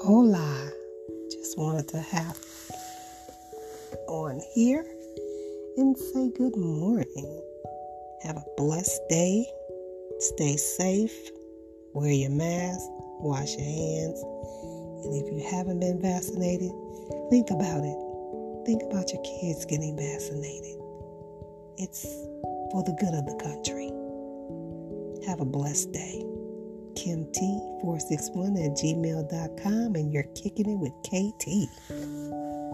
Hola. Just wanted to have on here and say good morning. Have a blessed day. Stay safe. Wear your mask. Wash your hands. And if you haven't been vaccinated, think about it. Think about your kids getting vaccinated. It's for the good of the country. Have a blessed day. KimT461 at gmail.com, and you're kicking it with KT.